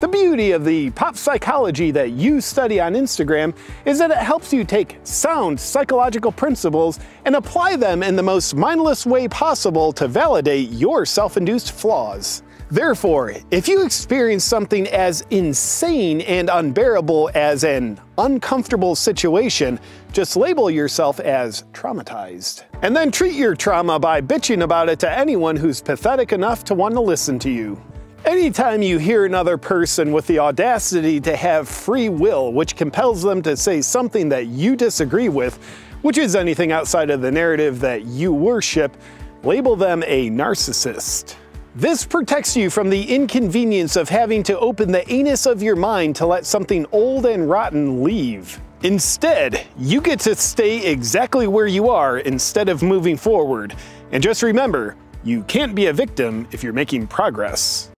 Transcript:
The beauty of the pop psychology that you study on Instagram is that it helps you take sound psychological principles and apply them in the most mindless way possible to validate your self induced flaws. Therefore, if you experience something as insane and unbearable as an uncomfortable situation, just label yourself as traumatized. And then treat your trauma by bitching about it to anyone who's pathetic enough to want to listen to you. Anytime you hear another person with the audacity to have free will, which compels them to say something that you disagree with, which is anything outside of the narrative that you worship, label them a narcissist. This protects you from the inconvenience of having to open the anus of your mind to let something old and rotten leave. Instead, you get to stay exactly where you are instead of moving forward. And just remember, you can't be a victim if you're making progress.